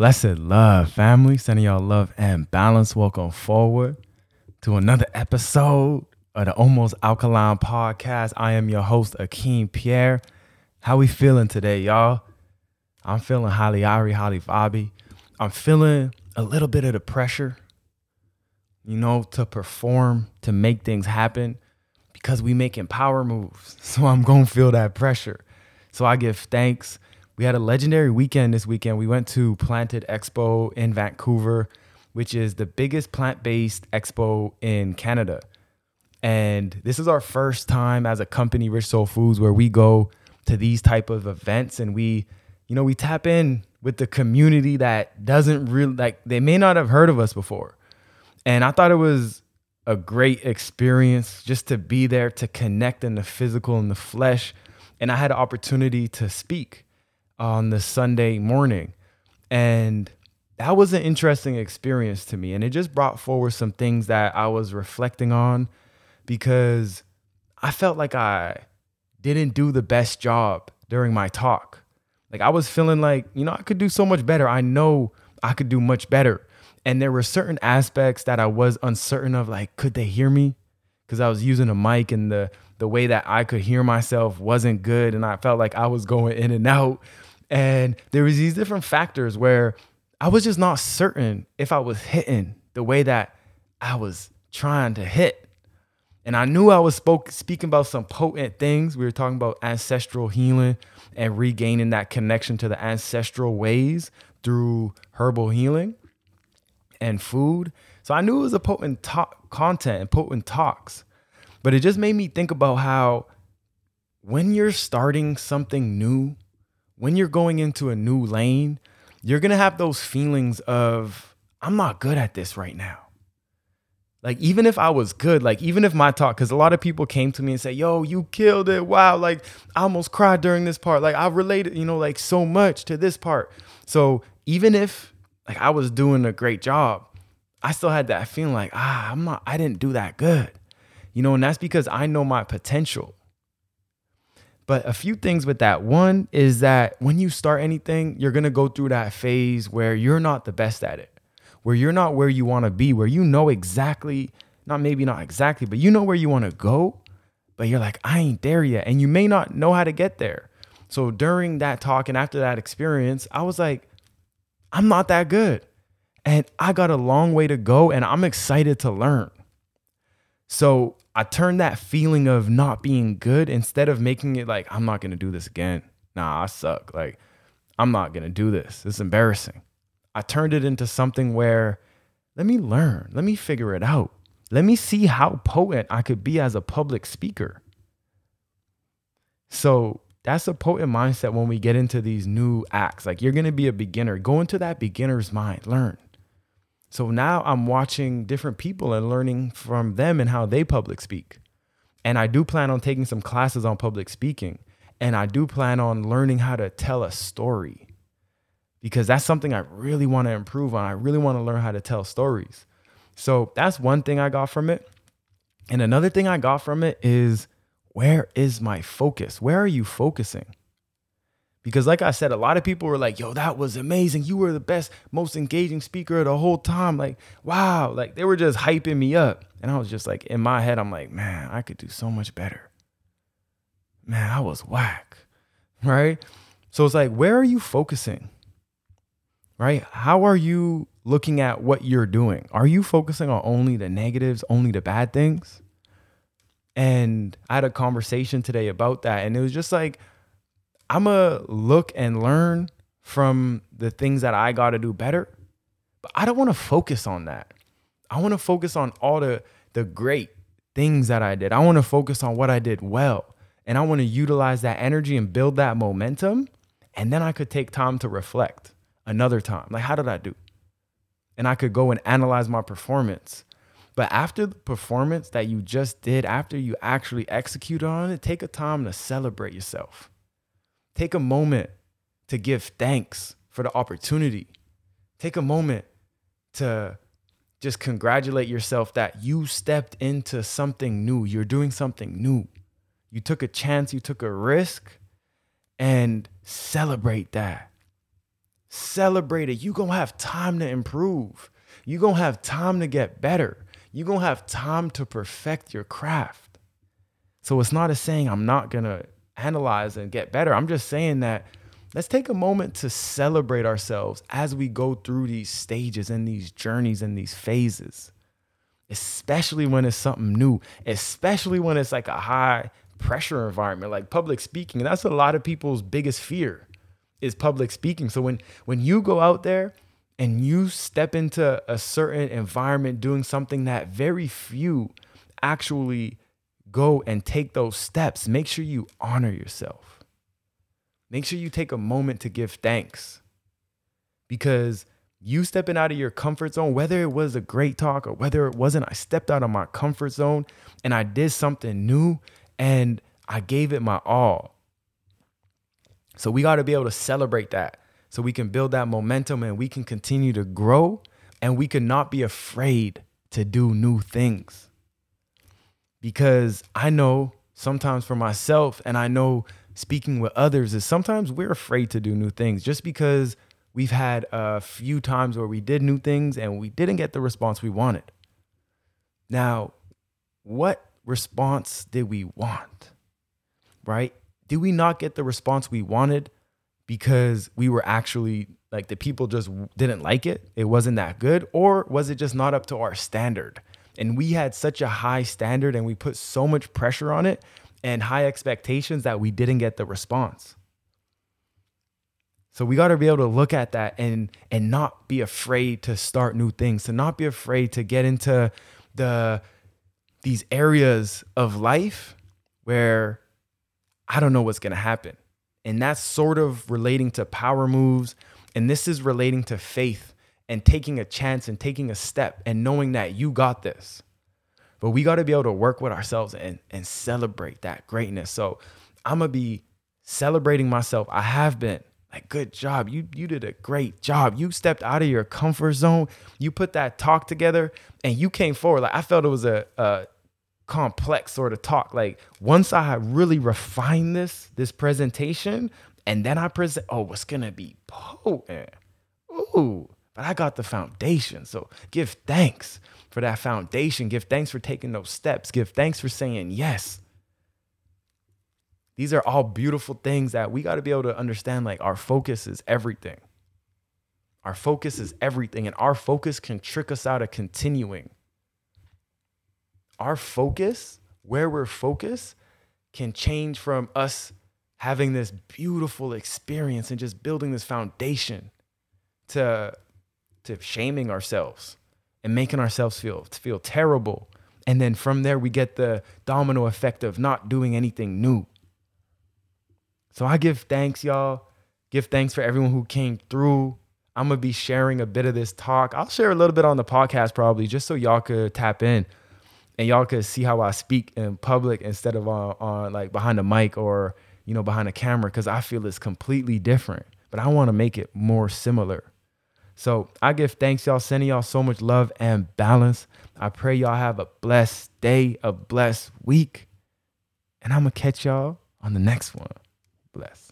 Blessed love, family. Sending y'all love and balance. Welcome forward to another episode of the Almost Alkaline Podcast. I am your host, Akeem Pierre. How we feeling today, y'all? I'm feeling highly irie, highly Fabi. I'm feeling a little bit of the pressure, you know, to perform, to make things happen because we making power moves. So I'm gonna feel that pressure. So I give thanks we had a legendary weekend this weekend. We went to Planted Expo in Vancouver, which is the biggest plant based expo in Canada. And this is our first time as a company, Rich Soul Foods, where we go to these type of events and we, you know, we tap in with the community that doesn't really like they may not have heard of us before. And I thought it was a great experience just to be there to connect in the physical and the flesh. And I had an opportunity to speak on the Sunday morning. And that was an interesting experience to me. And it just brought forward some things that I was reflecting on because I felt like I didn't do the best job during my talk. Like I was feeling like, you know, I could do so much better. I know I could do much better. And there were certain aspects that I was uncertain of, like, could they hear me? Because I was using a mic and the the way that I could hear myself wasn't good. And I felt like I was going in and out and there was these different factors where I was just not certain if I was hitting the way that I was trying to hit. And I knew I was spoke, speaking about some potent things. We were talking about ancestral healing and regaining that connection to the ancestral ways through herbal healing and food. So I knew it was a potent talk, content and potent talks. But it just made me think about how when you're starting something new, when you're going into a new lane, you're going to have those feelings of, I'm not good at this right now. Like, even if I was good, like, even if my talk, because a lot of people came to me and say, Yo, you killed it. Wow. Like, I almost cried during this part. Like, I related, you know, like so much to this part. So, even if like I was doing a great job, I still had that feeling like, ah, I'm not, I didn't do that good. You know, and that's because I know my potential. But a few things with that. One is that when you start anything, you're going to go through that phase where you're not the best at it, where you're not where you want to be, where you know exactly, not maybe not exactly, but you know where you want to go, but you're like, I ain't there yet. And you may not know how to get there. So during that talk and after that experience, I was like, I'm not that good. And I got a long way to go and I'm excited to learn. So I turned that feeling of not being good instead of making it like, I'm not to do this again. Nah, I suck. Like, I'm not to do this. It's embarrassing. I turned it into something where let me learn, let me figure it out. Let me see how potent I could be as a public speaker. So that's a potent mindset when we get into these new acts. Like you're going to be a beginner. Go into that beginner's mind, learn. So now I'm watching different people and learning from them and how they public speak. And I do plan on taking some classes on public speaking. And I do plan on learning how to tell a story because that's something I really want to improve on. I really want to learn how to tell stories. So that's one thing I got from it. And another thing I got from it is where is my focus? Where are you focusing? Because, like I said, a lot of people were like, yo, that was amazing. You were the best, most engaging speaker the whole time. Like, wow. Like, they were just hyping me up. And I was just like, in my head, I'm like, man, I could do so much better. Man, I was whack. Right. So it's like, where are you focusing? Right. How are you looking at what you're doing? Are you focusing on only the negatives, only the bad things? And I had a conversation today about that. And it was just like, I'm going to look and learn from the things that I got to do better. But I don't want to focus on that. I want to focus on all the the great things that I did. I want to focus on what I did well. And I want to utilize that energy and build that momentum. And then I could take time to reflect another time. Like, how did I do? And I could go and analyze my performance. But after the performance that you just did, after you actually execute on it, take a time to celebrate yourself. Take a moment to give thanks for the opportunity. Take a moment to just congratulate yourself that you stepped into something new. You're doing something new. You took a chance, you took a risk, and celebrate that. Celebrate it. You're gonna have time to improve. You're gonna have time to get better. You're gonna have time to perfect your craft. So it's not a saying I'm not gonna analyze and get better. I'm just saying that let's take a moment to celebrate ourselves as we go through these stages and these journeys and these phases, especially when it's something new, especially when it's like a high pressure environment like public speaking. And that's a lot of people's biggest fear is public speaking. So when when you go out there and you step into a certain environment doing something that very few actually go and take those steps, make sure you honor yourself. Make sure you take a moment to give thanks. Because you stepping out of your comfort zone, whether it was a great talk or whether it wasn't, I stepped out of my comfort zone and I did something new and I gave it my all. So we got to be able to celebrate that so we can build that momentum and we can continue to grow and we can not be afraid to do new things. Because I know sometimes for myself and I know speaking with others is sometimes we're afraid to do new things just because we've had a few times where we did new things and we didn't get the response we wanted. Now, what response did we want? Right? Did we not get the response we wanted because we were actually like the people just didn't like it? It wasn't that good? Or was it just not up to our standard? And we had such a high standard and we put so much pressure on it and high expectations that we didn't get the response. So we got to be able to look at that and and not be afraid to start new things, to not be afraid to get into the these areas of life where I don't know what's going to happen. And that's sort of relating to power moves. And this is relating to faith and taking a chance and taking a step and knowing that you got this. But we got to be able to work with ourselves and, and celebrate that greatness. So I'm going to be celebrating myself. I have been. Like, good job. You you did a great job. You stepped out of your comfort zone. You put that talk together and you came forward. Like I felt it was a, a complex sort of talk. Like once I really refine this, this presentation, and then I present, oh, what's gonna be potent. Ooh, but I got the foundation. So give thanks for that foundation. Give thanks for taking those steps. Give thanks for saying yes. These are all beautiful things that we got to be able to understand. Like our focus is everything. Our focus is everything, and our focus can trick us out of continuing. Our focus, where we're focused, can change from us having this beautiful experience and just building this foundation to, to shaming ourselves and making ourselves feel, feel terrible. And then from there, we get the domino effect of not doing anything new. So I give thanks, y'all. Give thanks for everyone who came through. I'm gonna be sharing a bit of this talk. I'll share a little bit on the podcast probably, just so y'all could tap in and y'all could see how I speak in public instead of on, on like behind a mic or you know behind a camera, because I feel it's completely different. But I want to make it more similar. So I give thanks, y'all. Sending y'all so much love and balance. I pray y'all have a blessed day, a blessed week. And I'm going to catch y'all on the next one. Bless.